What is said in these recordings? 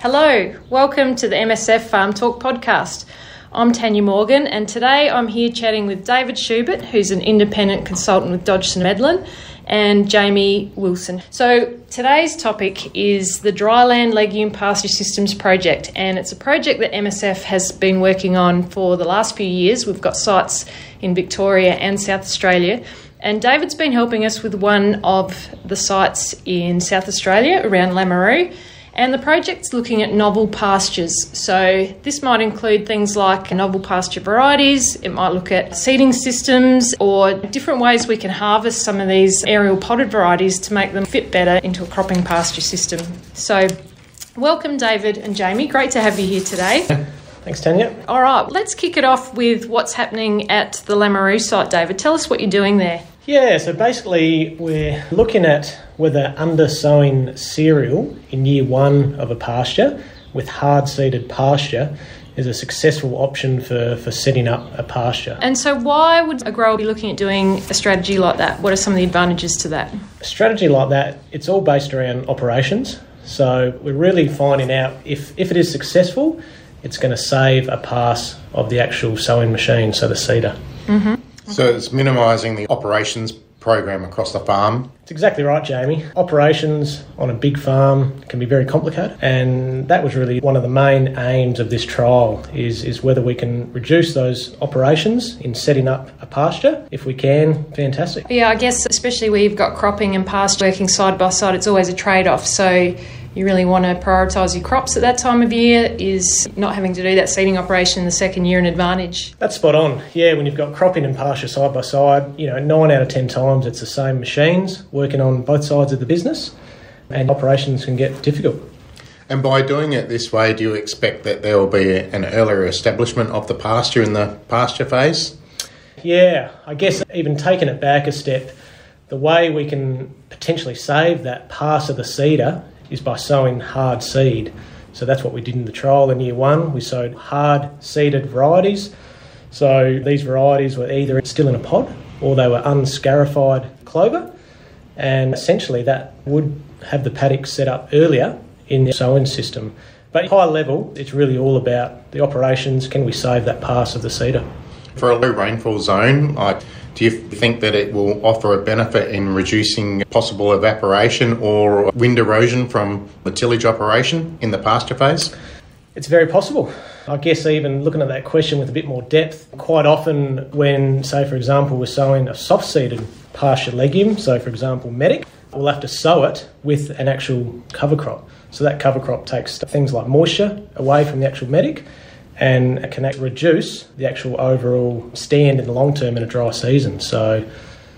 Hello, welcome to the MSF Farm Talk podcast. I'm Tanya Morgan, and today I'm here chatting with David Schubert, who's an independent consultant with Dodgshun Medlin, and Jamie Wilson. So, today's topic is the Dryland Legume Pasture Systems Project, and it's a project that MSF has been working on for the last few years. We've got sites in Victoria and South Australia. And David's been helping us with one of the sites in South Australia around Lameroo. And the project's looking at novel pastures. So, this might include things like novel pasture varieties, it might look at seeding systems or different ways we can harvest some of these aerial podded varieties to make them fit better into a cropping pasture system. So, welcome, David and Jamie. Great to have you here today. Thanks, Tanya. All right, let's kick it off with what's happening at the Lameroo site, David. Tell us what you're doing there. Yeah, so basically, we're looking at whether under sowing cereal in year one of a pasture with hard seeded pasture is a successful option for, for setting up a pasture. And so, why would a grower be looking at doing a strategy like that? What are some of the advantages to that? A strategy like that, it's all based around operations. So, we're really finding out if, if it is successful, it's going to save a pass of the actual sowing machine, so the seeder. Mm-hmm. So it's minimising the operations program across the farm. It's exactly right, Jamie. Operations on a big farm can be very complicated, and that was really one of the main aims of this trial is, is whether we can reduce those operations in setting up a pasture. If we can, fantastic. Yeah, I guess especially where you've got cropping and pasture working side by side, it's always a trade-off. So you really want to prioritise your crops at that time of year is not having to do that seeding operation the second year an advantage. That's spot on. Yeah, when you've got cropping and pasture side by side, you know, nine out of ten times it's the same machines working on both sides of the business and operations can get difficult. And by doing it this way, do you expect that there will be an earlier establishment of the pasture in the pasture phase? Yeah, I guess even taking it back a step, the way we can potentially save that pass of the seeder is by sowing hard seed. So that's what we did in the trial in year one. We sowed hard seeded varieties. So these varieties were either still in a pod or they were unscarified clover. And essentially, that would have the paddock set up earlier in the sowing system. But high level, it's really all about the operations. Can we save that pass of the seeder? For a low rainfall zone, like do you think that it will offer a benefit in reducing possible evaporation or wind erosion from the tillage operation in the pasture phase? It's very possible. I guess even looking at that question with a bit more depth, quite often when, say, for example, we're sowing a soft seeded pasture legume, so for example, medic, we'll have to sow it with an actual cover crop. So that cover crop takes things like moisture away from the actual medic and can reduce the actual overall stand in the long term in a dry season. So,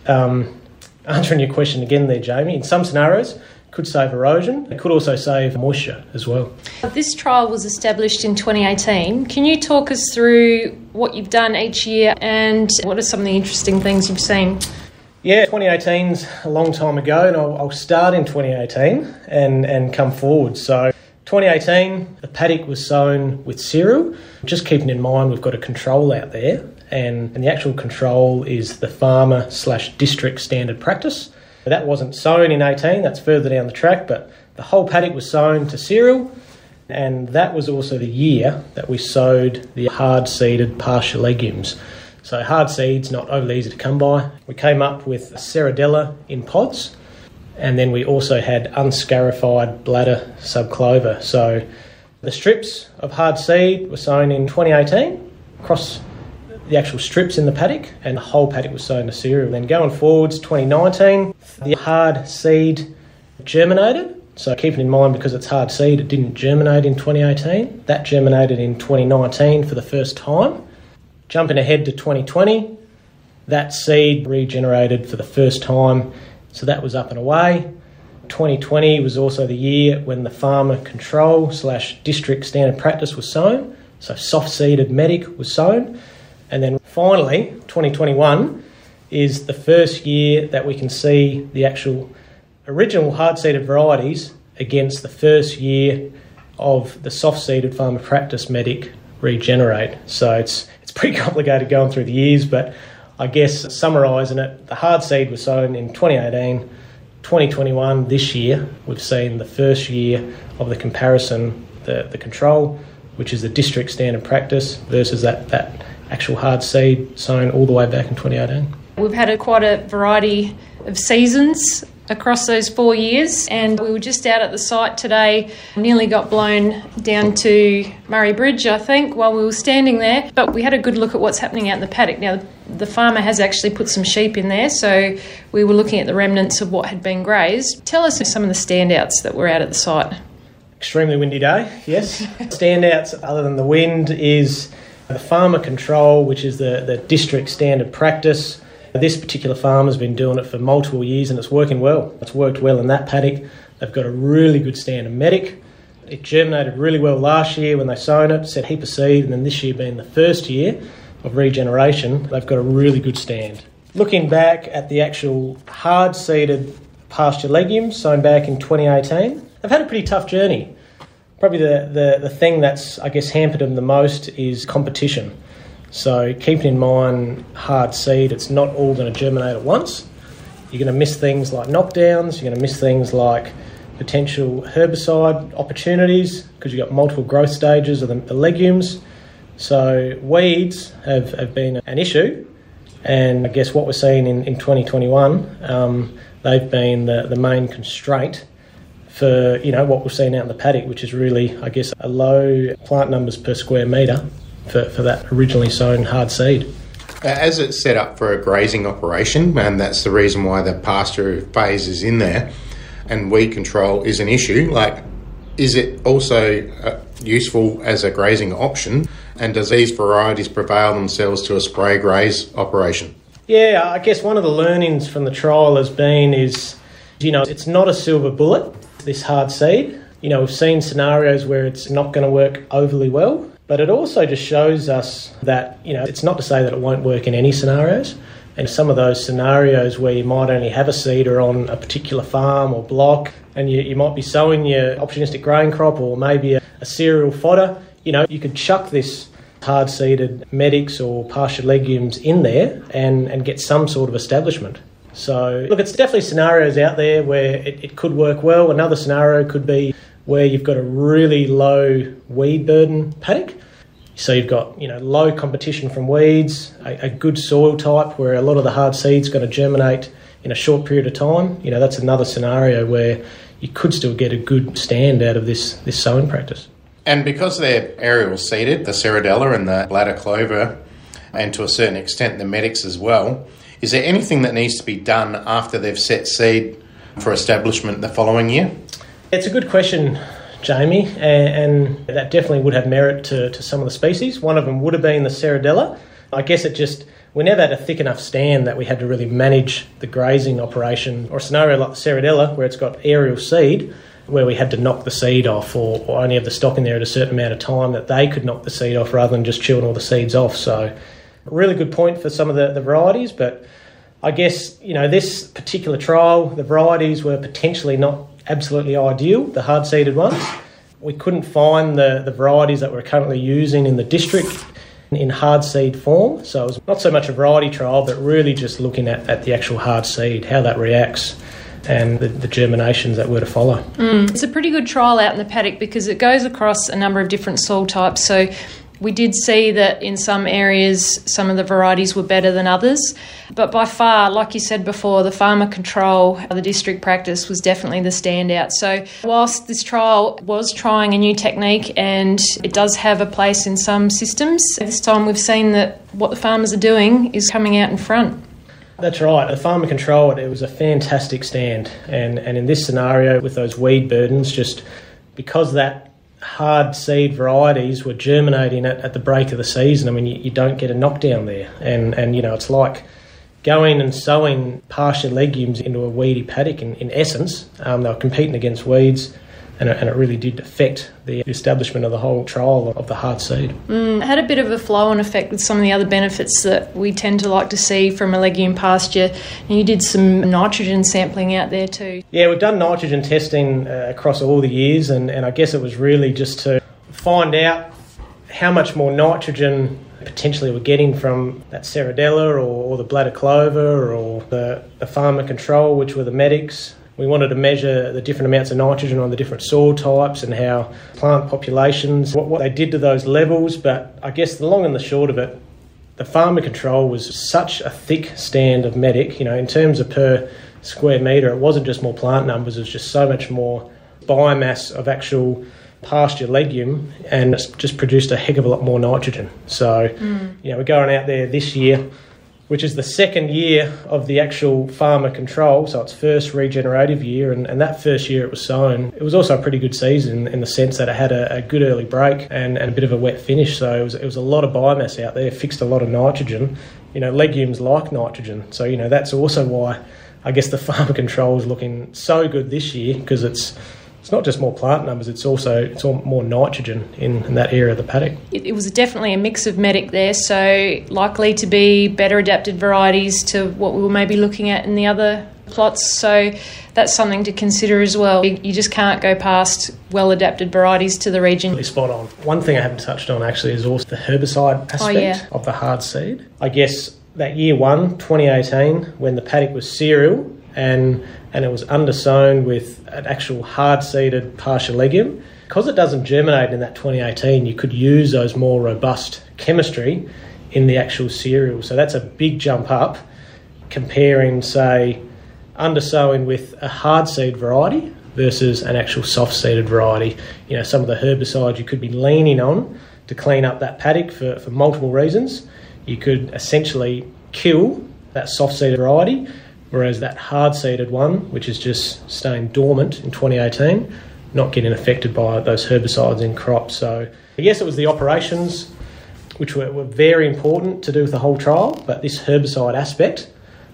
um, answering your question again there, Jamie, in some scenarios, could save erosion. It could also save moisture as well. This trial was established in 2018. Can you talk us through what you've done each year and what are some of the interesting things you've seen? Yeah, 2018's a long time ago, and I'll, I'll start in 2018 and, and come forward. So, 2018, the paddock was sown with cereal. Just keeping in mind we've got a control out there, and, and the actual control is the farmer slash district standard practice. That wasn't sown in 18, that's further down the track, but the whole paddock was sown to cereal, and that was also the year that we sowed the hard seeded pasture legumes. So, hard seeds, not overly easy to come by. We came up with a Serradella in pods and then we also had unscarified bladder subclover. So the strips of hard seed were sown in 2018 across the actual strips in the paddock, and the whole paddock was sown to cereal. Then going forwards, 2019, the hard seed germinated. So keeping in mind because it's hard seed, it didn't germinate in 2018. That germinated in 2019 for the first time. Jumping ahead to 2020, that seed regenerated for the first time so that was up and away. 2020 was also the year when the farmer control slash district standard practice was sown. So soft seeded medic was sown. And then finally, 2021 is the first year that we can see the actual original hard seeded varieties against the first year of the soft seeded farmer practice medic regenerate. So it's it's pretty complicated going through the years, but I guess summarising it, the hard seed was sown in 2018. 2021, this year, we've seen the first year of the comparison the, the control, which is the district standard practice, versus that, that actual hard seed sown all the way back in 2018. We've had a, quite a variety of seasons across those four years, and we were just out at the site today. Nearly got blown down to Murray Bridge, I think, while we were standing there. But we had a good look at what's happening out in the paddock. Now, the farmer has actually put some sheep in there, so we were looking at the remnants of what had been grazed. Tell us some of the standouts that were out at the site. Extremely windy day, yes. standouts, other than the wind, is the farmer control, which is the, the district standard practice this particular farm has been doing it for multiple years and it's working well. It's worked well in that paddock. They've got a really good stand of medic. It germinated really well last year when they sown it, set heap of seed, and then this year being the first year of regeneration, they've got a really good stand. Looking back at the actual hard seeded pasture legumes sown back in 2018, they've had a pretty tough journey. Probably the, the, the thing that's, I guess, hampered them the most is competition. So keeping in mind hard seed, it's not all going to germinate at once. You're going to miss things like knockdowns, you're going to miss things like potential herbicide opportunities because you've got multiple growth stages of the, the legumes. So weeds have, have been an issue, and I guess what we're seeing in, in 2021, um, they've been the, the main constraint for you know what we're seeing out in the paddock, which is really I guess a low plant numbers per square metre for, for that originally sown hard seed. As it's set up for a grazing operation, and that's the reason why the pasture phase is in there, and weed control is an issue, like, is it also uh, useful as a grazing option? And does these varieties prevail themselves to a spray graze operation? Yeah, I guess one of the learnings from the trial has been is, you know, it's not a silver bullet, this hard seed. You know, we've seen scenarios where it's not going to work overly well, but it also just shows us that, you know, it's not to say that it won't work in any scenarios. And some of those scenarios where you might only have a seeder on a particular farm or block, and you, you might be sowing your opportunistic grain crop or maybe a, a cereal fodder, you know, you could chuck this hard seeded medics or pasture legumes in there and, and get some sort of establishment. So, look, it's definitely scenarios out there where it, it could work well. Another scenario could be where you've got a really low weed burden paddock. So you've got you know low competition from weeds, a, a good soil type where a lot of the hard seeds going to germinate in a short period of time. You know that's another scenario where you could still get a good stand out of this this sowing practice. And because they're aerial seeded, the Serradella and the bladder clover, and to a certain extent the medics as well, is there anything that needs to be done after they've set seed for establishment the following year? It's a good question, Jamie, and, and, that definitely would have merit to, to some of the species. One of them would have been the Serradella. I guess it just, we never had a thick enough stand that we had to really manage the grazing operation, or a scenario like the Serradella, where it's got aerial seed, where we had to knock the seed off or, or only have the stock in there at a certain amount of time that they could knock the seed off rather than just chewing all the seeds off. So, really good point for some of the, the varieties, but I guess, you know, this particular trial, the varieties were potentially not absolutely ideal, the hard seeded ones. We couldn't find the, the varieties that we're currently using in the district in hard seed form. So it was not so much a variety trial, but really just looking at, at the actual hard seed, how that reacts and the, the, germinations that were to follow. Mm. It's a pretty good trial out in the paddock because it goes across a number of different soil types. So we did see that in some areas some of the varieties were better than others, but by far, like you said before, the farmer control, the district practice was definitely the standout. So, whilst this trial was trying a new technique and it does have a place in some systems, this time we've seen that what the farmers are doing is coming out in front. That's right. The farmer control, it was a fantastic stand. And, and in this scenario, with those weed burdens, just because that hard seed varieties were germinating at, at the break of the season. I mean, you, you, don't get a knockdown there. And, and, you know, it's like going and sowing pasture legumes into a weedy paddock in, in essence. Um, they were competing against weeds and it, and it really did affect the establishment of the whole trial of the hard seed. Mm, it had a bit of a flow on effect with some of the other benefits that we tend to like to see from a legume pasture. And you did some nitrogen sampling out there too. Yeah, we've done nitrogen testing uh, across all the years, and, and I guess it was really just to find out how much more nitrogen potentially we're getting from that Serradella or, or the bladder clover or the, the farmer control, which were the medics We wanted to measure the different amounts of nitrogen on the different soil types and how plant populations, what, what they did to those levels. But I guess the long and the short of it, the farmer control was such a thick stand of medic, you know, in terms of per square metre, it wasn't just more plant numbers, it was just so much more biomass of actual pasture legume and it's just produced a heck of a lot more nitrogen. So, mm. you know, we're going out there this year which is the second year of the actual farmer control, so its first regenerative year, and, and that first year it was sown. It was also a pretty good season in the sense that it had a, a good early break and, and, a bit of a wet finish, so it was, it was a lot of biomass out there, fixed a lot of nitrogen. You know, legumes like nitrogen, so, you know, that's also why I guess the farmer control is looking so good this year because it's it's not just more plant numbers, it's also it's all more nitrogen in, in that area of the paddock. It, it, was definitely a mix of medic there, so likely to be better adapted varieties to what we were maybe looking at in the other plots. So that's something to consider as well. You just can't go past well adapted varieties to the region. Really spot on. One thing I haven't touched on actually is also the herbicide oh, aspect oh, yeah. of the hard seed. I guess that year one, 2018, when the paddock was cereal and and it was undersown with an actual hard seeded partial legume. Because it doesn't germinate in that 2018, you could use those more robust chemistry in the actual cereal. So that's a big jump up comparing, say, undersowing with a hard seed variety versus an actual soft seeded variety. You know, some of the herbicides you could be leaning on to clean up that paddock for, for multiple reasons. You could essentially kill that soft seeded variety Whereas that hard seeded one, which is just staying dormant in 2018, not getting affected by those herbicides in crops. So, yes, it was the operations which were, were very important to do with the whole trial, but this herbicide aspect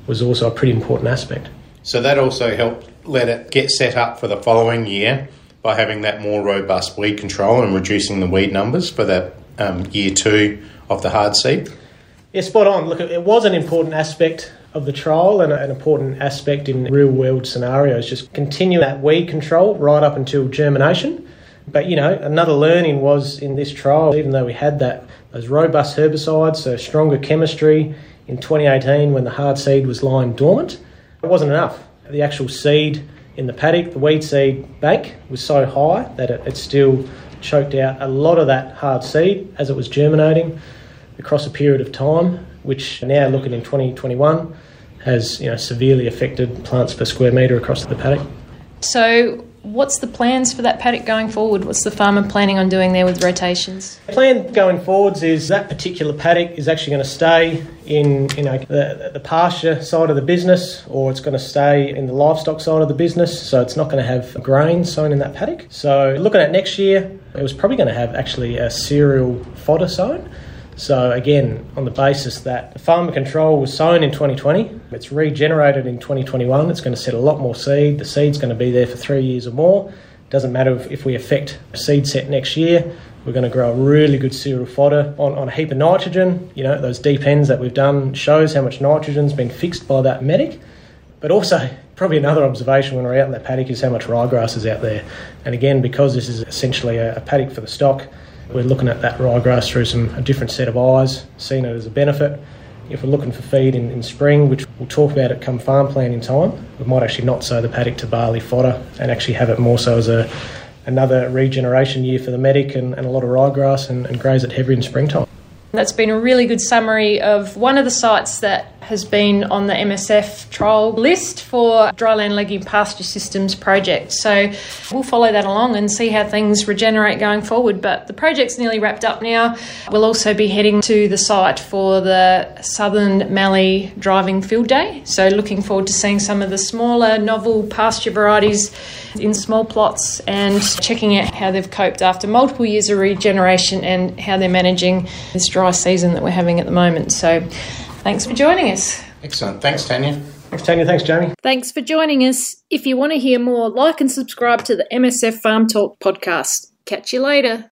was also a pretty important aspect. So, that also helped let it get set up for the following year by having that more robust weed control and reducing the weed numbers for that um, year two of the hard seed. Yeah, spot on. Look, it was an important aspect of the trial and an important aspect in real world scenarios. Just continue that weed control right up until germination. But you know, another learning was in this trial, even though we had that those robust herbicides, so stronger chemistry in 2018 when the hard seed was lying dormant, it wasn't enough. The actual seed in the paddock, the weed seed bank, was so high that it, it still choked out a lot of that hard seed as it was germinating across a period of time, which now looking in 2021 has you know, severely affected plants per square metre across the paddock. So, what's the plans for that paddock going forward? What's the farmer planning on doing there with rotations? The plan going forwards is that particular paddock is actually going to stay in you know the, the pasture side of the business, or it's going to stay in the livestock side of the business. So it's not going to have grain sown in that paddock. So looking at next year, it was probably going to have actually a cereal fodder sown. So again, on the basis that the farmer control was sown in 2020, it's regenerated in 2021. It's going to set a lot more seed. The seed's going to be there for three years or more. Doesn't matter if, we affect seed set next year. We're going to grow a really good cereal fodder on, on a heap of nitrogen. You know, those deep ends that we've done shows how much nitrogen's been fixed by that medic. But also, probably another observation when we're out in that paddock is how much ryegrass is out there. And again, because this is essentially a, a paddock for the stock, we're looking at that ryegrass through some a different set of eyes, seeing it as a benefit. If we're looking for feed in, in spring, which we'll talk about it come farm planting time, we might actually not sow the paddock to barley fodder and actually have it more so as a another regeneration year for the medic and, and a lot of ryegrass and, and graze it heavy in springtime. That's been a really good summary of one of the sites that has been on the MSF trial list for dryland legume pasture systems project. So we'll follow that along and see how things regenerate going forward. But the project's nearly wrapped up now. We'll also be heading to the site for the Southern Mallee Driving Field Day. So looking forward to seeing some of the smaller novel pasture varieties in small plots and checking out how they've coped after multiple years of regeneration and how they're managing this dry season that we're having at the moment. So Thanks for joining us. Excellent. Thanks, Tanya. Thanks, Tanya. Thanks, Jamie. Thanks for joining us. If you want to hear more, like and subscribe to the MSF Farm Talk podcast. Catch you later.